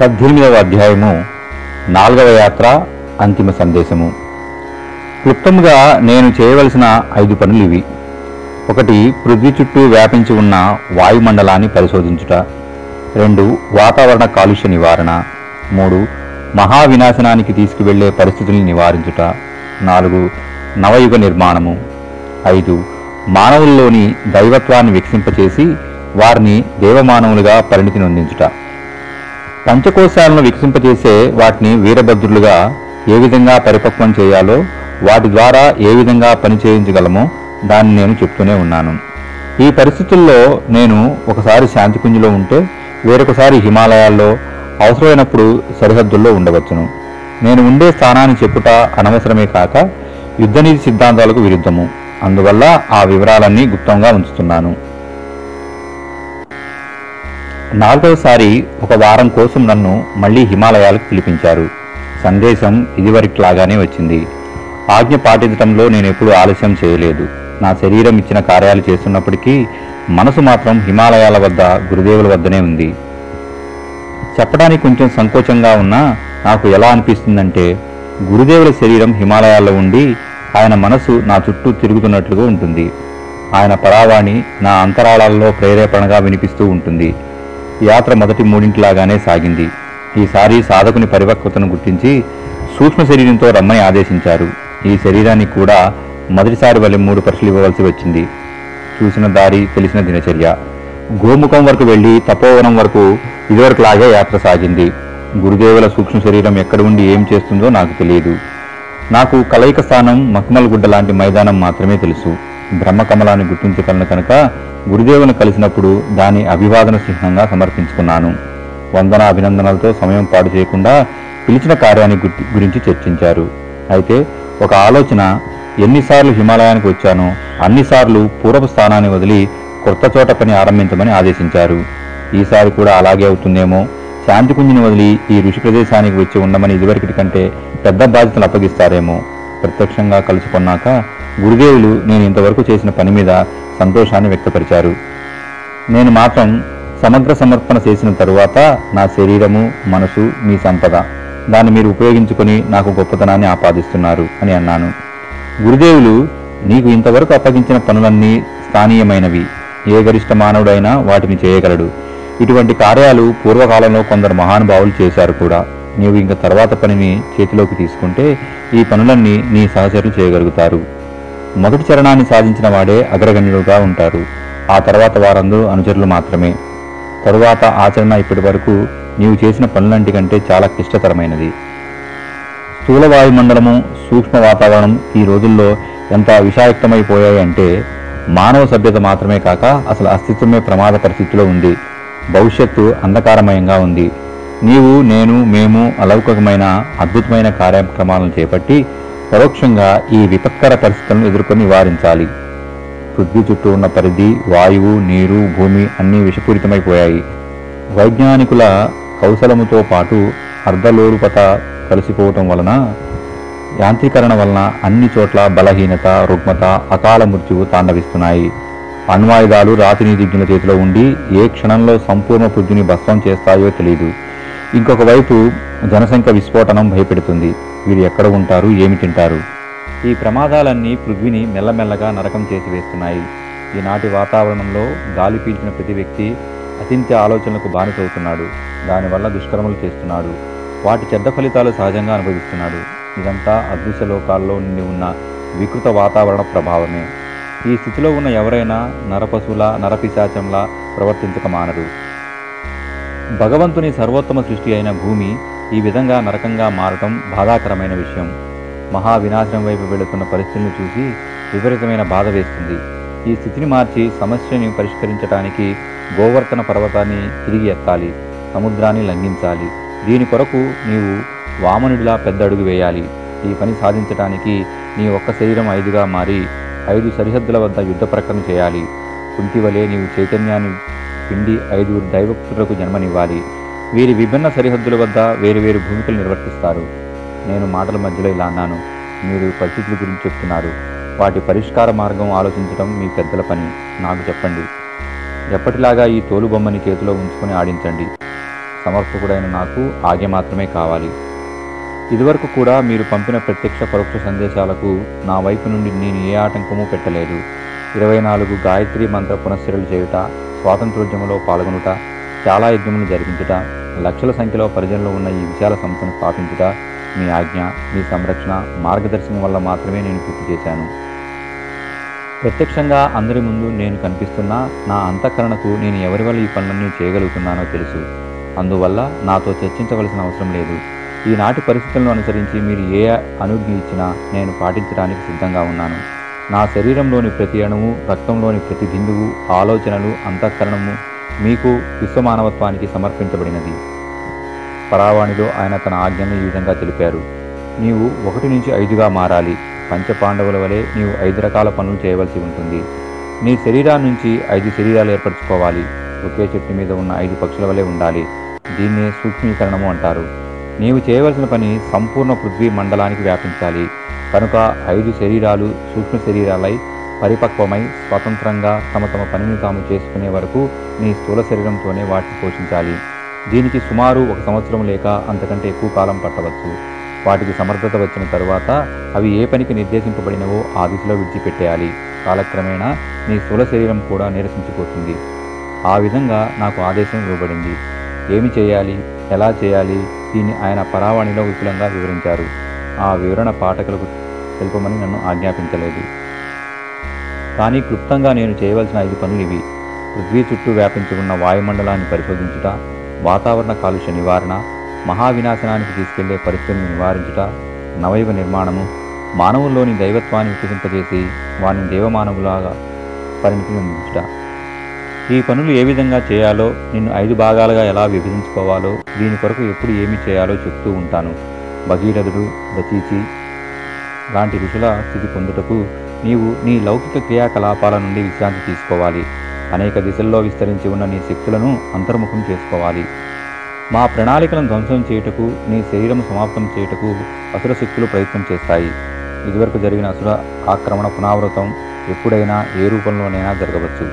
పద్దెనిమిదవ అధ్యాయము నాలుగవ యాత్ర అంతిమ సందేశము. క్లుప్తంగా నేను చేయవలసిన ఐదు పనులు ఇవి. ఒకటి పృథ్వీ చుట్టూ వ్యాపించి ఉన్న వాయుమండలాన్ని పరిశోధించుట. రెండు వాతావరణ కాలుష్య నివారణ. మూడు మహావినాశనానికి తీసుకువెళ్ళే పరిస్థితుల్ని నివారించుట. నాలుగు నవయుగ నిర్మాణము. ఐదు మానవుల్లోని దైవత్వాన్ని వికసింపచేసి వారిని దేవమానవులుగా పరిణితి నొందించుట పంచకోశాలను వికసింపజేసే వాటిని వీరభద్రులుగా ఏ విధంగా పరిపక్వం చేయాలో వాటి ద్వారా ఏ విధంగా పని చేయించగలమో దాన్ని నేను చెప్తూనే ఉన్నాను. ఈ పరిస్థితుల్లో నేను ఒకసారి శాంతికుంజలో ఉంటే వేరొకసారి హిమాలయాల్లో అవసరమైనప్పుడు సరిహద్దుల్లో ఉండవచ్చును. నేను ఉండే స్థానాన్ని చెప్పుట అనవసరమే కాక యుద్ధనీతి సిద్ధాంతాలకు విరుద్ధము. అందువల్ల ఆ వివరాలన్నీ గుప్తంగా ఉంచుతున్నాను. నాలుగవసారి ఒక వారం కోసం నన్ను మళ్ళీ హిమాలయాలకు పిలిపించారు. సందేశం ఇదివరకులాగానే వచ్చింది. ఆజ్ఞ పాటించడంలో నేను ఎప్పుడూ ఆలస్యం చేయలేదు. నా శరీరం ఇచ్చిన కార్యాలు చేస్తున్నప్పటికీ మనసు మాత్రం హిమాలయాల వద్ద గురుదేవుల వద్దనే ఉంది. చెప్పడానికి కొంచెం సంకోచంగా ఉన్నా నాకు ఎలా అనిపిస్తుందంటే గురుదేవుల శరీరం హిమాలయాల్లో ఉండి ఆయన మనసు నా చుట్టూ తిరుగుతున్నట్లుగా ఉంటుంది. ఆయన పరావాణి నా అంతరాళాల్లో ప్రేరేపణగా వినిపిస్తూ ఉంటుంది. యాత్ర మొదటి మూడింటిలాగానే సాగింది. ఈసారి సాధకుని పరిపక్వతను గుర్తించి సూక్ష్మ శరీరంతో రమ్మని ఆదేశించారు. ఈ శరీరానికి కూడా మొదటిసారి వల్ల మూడు పరీక్షలు ఇవ్వవలసి వచ్చింది. చూసిన దారి తెలిసిన దినచర్య. గోముఖం వరకు వెళ్ళి తపోవనం వరకు ఇదివరకు లాగే యాత్ర సాగింది. గురుదేవుల సూక్ష్మ శరీరం ఎక్కడ ఉండి ఏం చేస్తుందో నాకు తెలియదు. నాకు కలయిక స్థానం మక్మల్ గుడ్డ లాంటి మైదానం మాత్రమే తెలుసు. బ్రహ్మకమలాన్ని గుర్తించగలను కనుక గురుదేవుని కలిసినప్పుడు దాని అభివాదన చిహ్నంగా సమర్పించుకున్నాను. వందన అభినందనలతో సమయం పాడు చేయకుండా పిలిచిన కార్యాన్ని గురించి చర్చించారు. అయితే ఒక ఆలోచన ఎన్నిసార్లు హిమాలయానికి వచ్చానో అన్నిసార్లు పూర్వపు స్థానాన్ని వదిలి కొత్త చోట పని ఆరంభించమని ఆదేశించారు. ఈసారి కూడా అలాగే అవుతుందేమో? శాంతికుంజిని వదిలి ఈ ఋషి ప్రదేశానికి వచ్చి ఉండమని ఇదివరకటి కంటే పెద్ద బాధ్యతలు అప్పగిస్తారేమో? ప్రత్యక్షంగా కలుసుకున్నాక గురుదేవులు నేను ఇంతవరకు చేసిన పని మీద సంతోషాన్ని వ్యక్తపరిచారు. నేను మాత్రం సమగ్ర సమర్పణ చేసిన తరువాత నా శరీరము మనసు మీ సంపద దాన్ని మీరు ఉపయోగించుకొని నాకు గొప్పతనాన్ని ఆపాదిస్తున్నారు అని అన్నాను. గురుదేవులు నీకు ఇంతవరకు అప్పగించిన పనులన్నీ స్థానీయమైనవి. ఏ గరిష్ట మానవుడైనా వాటిని చేయగలడు. ఇటువంటి కార్యాలు పూర్వకాలంలో కొందరు మహానుభావులు చేశారు కూడా. నీవు ఇంక తర్వాత పనిని చేతిలోకి తీసుకుంటే ఈ పనులన్నీ నీ సహచరులు చేయగలుగుతారు. మొదటి చరణాన్ని సాధించిన వాడే అగ్రగణ్యుడుగా ఉంటారు. ఆ తర్వాత వారందరూ అనుచరులు మాత్రమే. తరువాత ఆచరణ ఇప్పటి వరకు నీవు చేసిన పనులంటి కంటే చాలా క్లిష్టతరమైనది. స్థూల వాయుమండలము సూక్ష్మ వాతావరణం ఈ రోజుల్లో ఎంత విషాయుక్తమైపోయాయి అంటే మానవ సభ్యత మాత్రమే కాక అసలు అస్తిత్వమే ప్రమాద పరిస్థితిలో ఉంది. భవిష్యత్తు అంధకారమయంగా ఉంది. నీవు నేను మేము అలౌకికమైన అద్భుతమైన కార్యక్రమాలను చేపట్టి పరోక్షంగా ఈ విపత్కర పరిస్థితులను ఎదుర్కొని నివారించాలి. పృథ్వీ చుట్టూ ఉన్న పరిధి వాయువు నీరు భూమి అన్నీ విషపూరితమైపోయాయి. వైజ్ఞానికుల కౌశలముతో పాటు అర్ధలోలుపత కలిసిపోవటం వలన యాంత్రీకరణ వలన అన్ని చోట్ల బలహీనత రుగ్మత అకాల మృత్యువు తాండవిస్తున్నాయి. అణ్వాయుధాలు రాతినీతిజ్ఞుల చేతిలో ఉండి ఏ క్షణంలో సంపూర్ణ పృథ్వీని భస్మం చేస్తాయో తెలియదు ఇంకొక వైపు జనసంఖ్య విస్ఫోటనం భయపెడుతుంది. వీరు ఎక్కడ ఉంటారు ఏమి తింటారు? ఈ ప్రమాదాలన్నీ పృథ్వీని మెల్లమెల్లగా నరకం చేసి వేస్తున్నాయి. ఈనాటి వాతావరణంలో గాలి పీల్చిన ప్రతి వ్యక్తి అతింత్య ఆలోచనలకు బానిసవుతున్నాడు. దానివల్ల దుష్కర్మలు చేస్తున్నాడు. వాటి చెడ్డ ఫలితాలు సహజంగా అనుభవిస్తున్నాడు. ఇదంతా అదృశ్య లోకాల్లో నిండి ఉన్న వికృత వాతావరణ ప్రభావమే. ఈ స్థితిలో ఉన్న ఎవరైనా నరపశువుల నరపిశాచంలా ప్రవర్తించక మానరు. భగవంతుని సర్వోత్తమ సృష్టి అయిన భూమి ఈ విధంగా నరకంగా మారటం బాధాకరమైన విషయం. మహావినాశనం వైపు వెళుతున్న పరిస్థితులను చూసి విపరీతమైన బాధ వేస్తుంది. ఈ స్థితిని మార్చి సమస్యని పరిష్కరించడానికి గోవర్ధన పర్వతాన్ని తిరిగి ఎత్తాలి సముద్రాన్ని లంఘించాలి. దీని కొరకు నీవు వామనుడిలా పెద్ద అడుగు వేయాలి. ఈ పని సాధించడానికి నీ ఒక్క శరీరం ఐదుగా మారి ఐదు సరిహద్దుల వద్ద యుద్ధ ప్రకటన చేయాలి. కుంతివలే నీవు చైతన్యాన్ని పిండి ఐదుగురు దైవక్తులకు జన్మనివ్వాలి. వీరి విభిన్న సరిహద్దుల వద్ద వేరువేరు భూమికలు నిర్వర్తిస్తారు. నేను మాటల మధ్యలో ఇలా అన్నాను. మీరు పరిస్థితుల గురించి చెప్తున్నారు. వాటి పరిష్కార మార్గం ఆలోచించడం మీ పెద్దల పని. నాకు చెప్పండి. ఎప్పటిలాగా ఈ తోలుబొమ్మని చేతిలో ఉంచుకొని ఆడించండి. సమర్పకుడైన నాకు ఆజ్ఞ మాత్రమే కావాలి. ఇదివరకు కూడా మీరు పంపిన ప్రత్యక్ష పరోక్ష సందేశాలకు నా వైపు నుండి నేను ఏ ఆటంకమూ పెట్టలేదు. ఇరవై నాలుగు గాయత్రి మంత్ర పునశ్చరలు చేయుట స్వాతంత్రోద్యమంలో పాల్గొనుట చాలా యజ్ఞములు జరిపించుట లక్షల సంఖ్యలో పరిజనలో ఉన్న ఈ విశాల సంస్థను స్థాపించుట మీ ఆజ్ఞ మీ సంరక్షణ మార్గదర్శనం వల్ల మాత్రమే నేను పూర్తి చేశాను. ప్రత్యక్షంగా అందరి ముందు నేను కనిపిస్తున్నా నా అంతఃకరణకు నేను ఎవరి వల్ల ఈ పనులన్నీ చేయగలుగుతున్నానో తెలుసు. అందువల్ల నాతో చర్చించవలసిన అవసరం లేదు. ఈనాటి పరిస్థితులను అనుసరించి మీరు ఏ అనుజ్ఞ ఇచ్చినా నేను పాటించడానికి సిద్ధంగా ఉన్నాను. నా శరీరంలోని ప్రతి అణువు రక్తంలోని ప్రతి బిందువు ఆలోచనలు అంతఃకరణము మీకు విశ్వమానవత్వానికి సమర్పించబడినది. పరావాణిలో ఆయన తన ఆజ్ఞను ఈ విధంగా తెలిపారు. నీవు ఒకటి నుంచి ఐదుగా మారాలి. పంచపాండవుల వలె నీవు ఐదు రకాల పనులు చేయవలసి ఉంటుంది. నీ శరీరాన్ని నుంచి ఐదు శరీరాలు ఏర్పరచుకోవాలి. ఒకే చెట్టు మీద ఉన్న ఐదు పక్షుల వలె ఉండాలి. దీన్నే సూక్ష్మీకరణము అంటారు. నీవు చేయవలసిన పని సంపూర్ణ పృథ్వీ మండలానికి వ్యాపించాలి. కనుక ఐదు శరీరాలు సూక్ష్మ శరీరాలై పరిపక్వమై స్వతంత్రంగా తమ తమ పనిని తాము చేసుకునే వరకు నీ స్థూల శరీరంతోనే వాటిని పోషించాలి. దీనికి సుమారు ఒక సంవత్సరం లేక అంతకంటే ఎక్కువ కాలం పట్టవచ్చు. వాటికి సమర్థత వచ్చిన తరువాత అవి ఏ పనికి నిర్దేశింపబడినవో ఆ దిశలో విడిచిపెట్టేయాలి. కాలక్రమేణా నీ స్థూల శరీరం కూడా నీరసించిపోతుంది. ఆ విధంగా నాకు ఆదేశం ఇవ్వబడింది. ఏమి చేయాలి? ఎలా చేయాలి? దీన్ని ఆయన పరావాణిలో విపులంగా వివరించారు. ఆ వివరణ పాఠకులకు తెలుపమని నన్ను ఆజ్ఞాపించలేదు. కానీ క్లుప్తంగా నేను చేయవలసిన ఐదు పనులు ఇవి. పృథ్వీ చుట్టూ వ్యాపించి ఉన్న వాయుమండలాన్ని పరిశోధించుట వాతావరణ కాలుష్య నివారణ మహావినాశనానికి తీసుకెళ్ళే పరిస్థితిని నివారించుట నవైవ నిర్మాణము మానవుల్లోని దైవత్వాన్ని వికసింపజేసి వారిని దేవమానవులాగా పరిణితి అందించుట ఈ పనులు ఏ విధంగా చేయాలో నిన్ను ఐదు భాగాలుగా ఎలా విభజించుకోవాలో దీని కొరకు ఎప్పుడు ఏమి చేయాలో చెప్తూ ఉంటాను. భగీరథుడు దచీచి లాంటి ఋషుల స్థితి పొందుటకు నీవు నీ లౌకిక క్రియాకలాపాల నుండి విశ్రాంతి తీసుకోవాలి. అనేక దిశల్లో విస్తరించి ఉన్న నీ శక్తులను అంతర్ముఖం చేసుకోవాలి. మా ప్రణాళికలను ధ్వంసం చేయుటకు నీ శరీరం సమాప్తం చేయుటకు అసుర శక్తులు ప్రయత్నం చేస్తాయి. ఇదివరకు జరిగిన అసుర ఆక్రమణ పునరావృతం ఎప్పుడైనా ఏ రూపంలోనైనా జరగవచ్చు.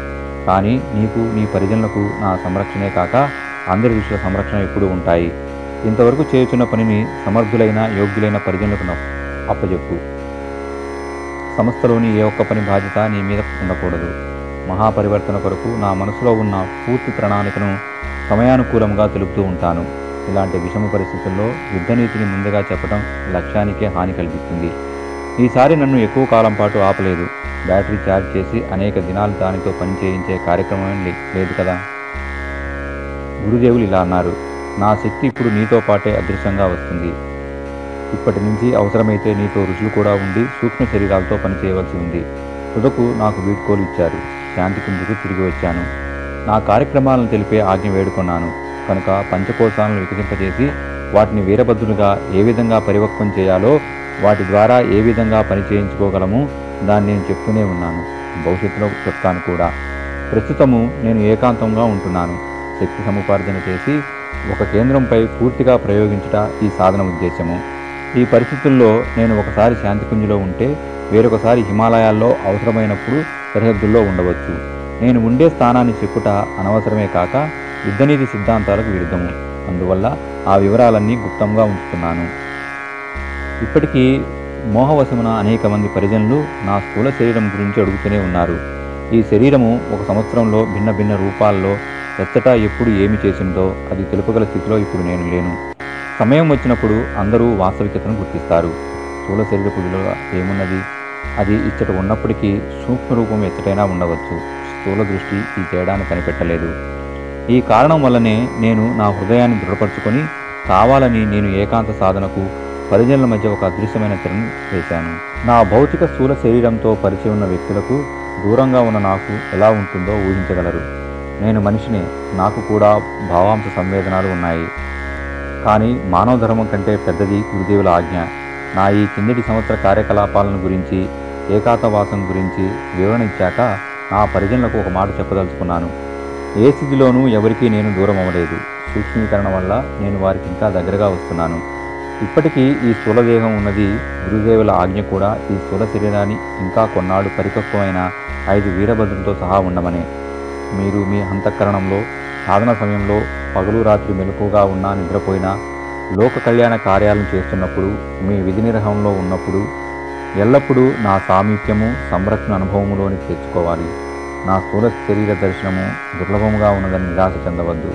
కానీ నీకు నీ పరిజనులకు నా సంరక్షణే కాక అందరి దృష్టిలో సంరక్షణ ఎప్పుడూ ఉంటాయి. ఇంతవరకు చేయుచున్న పనిని సమర్థులైన యోగ్యులైన పరిజనులకు అప్పజెప్పు. సంస్థలోని ఏ ఒక్క పని బాధ్యత నీ మీద ఉండకూడదు. మహాపరివర్తన కొరకు నా మనసులో ఉన్న పూర్తి ప్రణాళికను సమయానుకూలంగా తెలుపుతూ ఉంటాను. ఇలాంటి విషమ పరిస్థితుల్లో యుద్ధనీతిని ముందుగా చెప్పడం లక్ష్యానికే హాని కలిగిస్తుంది. ఈసారి నన్ను ఎక్కువ కాలం పాటు ఆపలేదు. బ్యాటరీ ఛార్జ్ చేసి అనేక దినాలు దానితో పని చేయించే కార్యక్రమం లేదు కదా? గురుదేవులు ఇలా అన్నారు. నా శక్తి ఇప్పుడు నీతో పాటే అదృశ్యంగా వస్తుంది. ఇప్పటి నుంచి అవసరమైతే నీతో రుచులు కూడా ఉండి సూక్ష్మ శరీరాలతో పనిచేయవలసి ఉంది. తుదకు నాకు వీడ్కోలు ఇచ్చారు. శాంతి కిందకు తిరిగి వచ్చాను. నా కార్యక్రమాలను తెలిపే ఆజ్ఞ వేడుకున్నాను. కనుక పంచకోశాలను వికసింపజేసి వాటిని వీరభద్రులుగా ఏ విధంగా పరిపక్వం చేయాలో వాటి ద్వారా ఏ విధంగా పని చేయించుకోగలము దాన్ని నేను చెప్తూనే ఉన్నాను. భవిష్యత్తులో చెప్తాను కూడా. ప్రస్తుతము నేను ఏకాంతంగా ఉంటున్నాను. శక్తి సముపార్జన చేసి ఒక కేంద్రంపై పూర్తిగా ప్రయోగించుట ఈ సాధన ఉద్దేశము ఈ పరిస్థితుల్లో నేను ఒకసారి శాంతికుంజిలో ఉంటే వేరొకసారి హిమాలయాల్లో అవసరమైనప్పుడు సరిహద్దుల్లో ఉండవచ్చు. నేను ఉండే స్థానాన్ని చెప్పుట అనవసరమే కాక యుద్ధనీతి సిద్ధాంతాలకు విరుద్ధము. అందువల్ల ఆ వివరాలన్నీ గుప్తంగా ఉంచుతున్నాను. ఇప్పటికీ మోహవశమున అనేక మంది పరిజనులు నా స్థూల శరీరం గురించి అడుగుతూనే ఉన్నారు. ఈ శరీరము ఒక సంవత్సరంలో భిన్న భిన్న రూపాల్లో ఎచ్చట ఎప్పుడు ఏమి చేసిందో అది తెలుపగల స్థితిలో ఇప్పుడు నేను లేను. సమయం వచ్చినప్పుడు అందరూ వాస్తవికతను గుర్తిస్తారు. స్థూల శరీరపు విలువ ఏమున్నది? అది ఇచ్చట ఉన్నప్పటికీ సూక్ష్మ రూపం ఎచ్చటైనా ఉండవచ్చు. స్థూల దృష్టి ఈ తేడాన్ని కనిపెట్టలేదు. ఈ కారణం వల్లనే నేను నా హృదయాన్ని దృఢపరుచుకొని కావాలని నేను ఏకాంత సాధనకు పరిజనుల మధ్య ఒక అదృశ్యమైన తెరను వేశాను. నా భౌతిక స్థూల శరీరంతో పరిచయం ఉన్న వ్యక్తులకు దూరంగా ఉన్న నాకు ఎలా ఉంటుందో ఊహించగలరు. నేను మనిషిని. నాకు కూడా భావాంశ సంవేదనాలు ఉన్నాయి. కానీ మానవ ధర్మం కంటే పెద్దది గురుదేవుల ఆజ్ఞ. నా ఈ కిందటి సంవత్సర కార్యకలాపాలను గురించి ఏకాతవాసం గురించి వివరణ ఇచ్చాక నా పరిజనులకు ఒక మాట చెప్పదలుచుకున్నాను. ఏ స్థితిలోనూ ఎవరికీ నేను దూరం అవ్వలేదు సూక్ష్మీకరణ వల్ల నేను వారికి ఇంకా దగ్గరగా వస్తున్నాను. ఇప్పటికీ ఈ స్థూలదేహం ఉన్నది గురుదేవుల ఆజ్ఞ కూడా ఈ స్థూల శరీరాన్ని ఇంకా కొన్నాళ్ళు పరిపక్వమైన ఐదు వీరభద్రులతో సహా ఉండమనే. మీరు మీ అంతఃకరణంలో సాధన సమయంలో పగలు రాత్రి మెలకుగా ఉన్నా నిద్రపోయినా లోక కళ్యాణ కార్యాలను చేస్తున్నప్పుడు మీ విధి నిర్వహణలో ఉన్నప్పుడు ఎల్లప్పుడూ నా సామీప్యము సంరక్షణ అనుభవములోనికి తెచ్చుకోవాలి నా స్థూల శరీర దర్శనము దుర్లభముగా ఉన్నదని నిరాశ చెందవద్దు.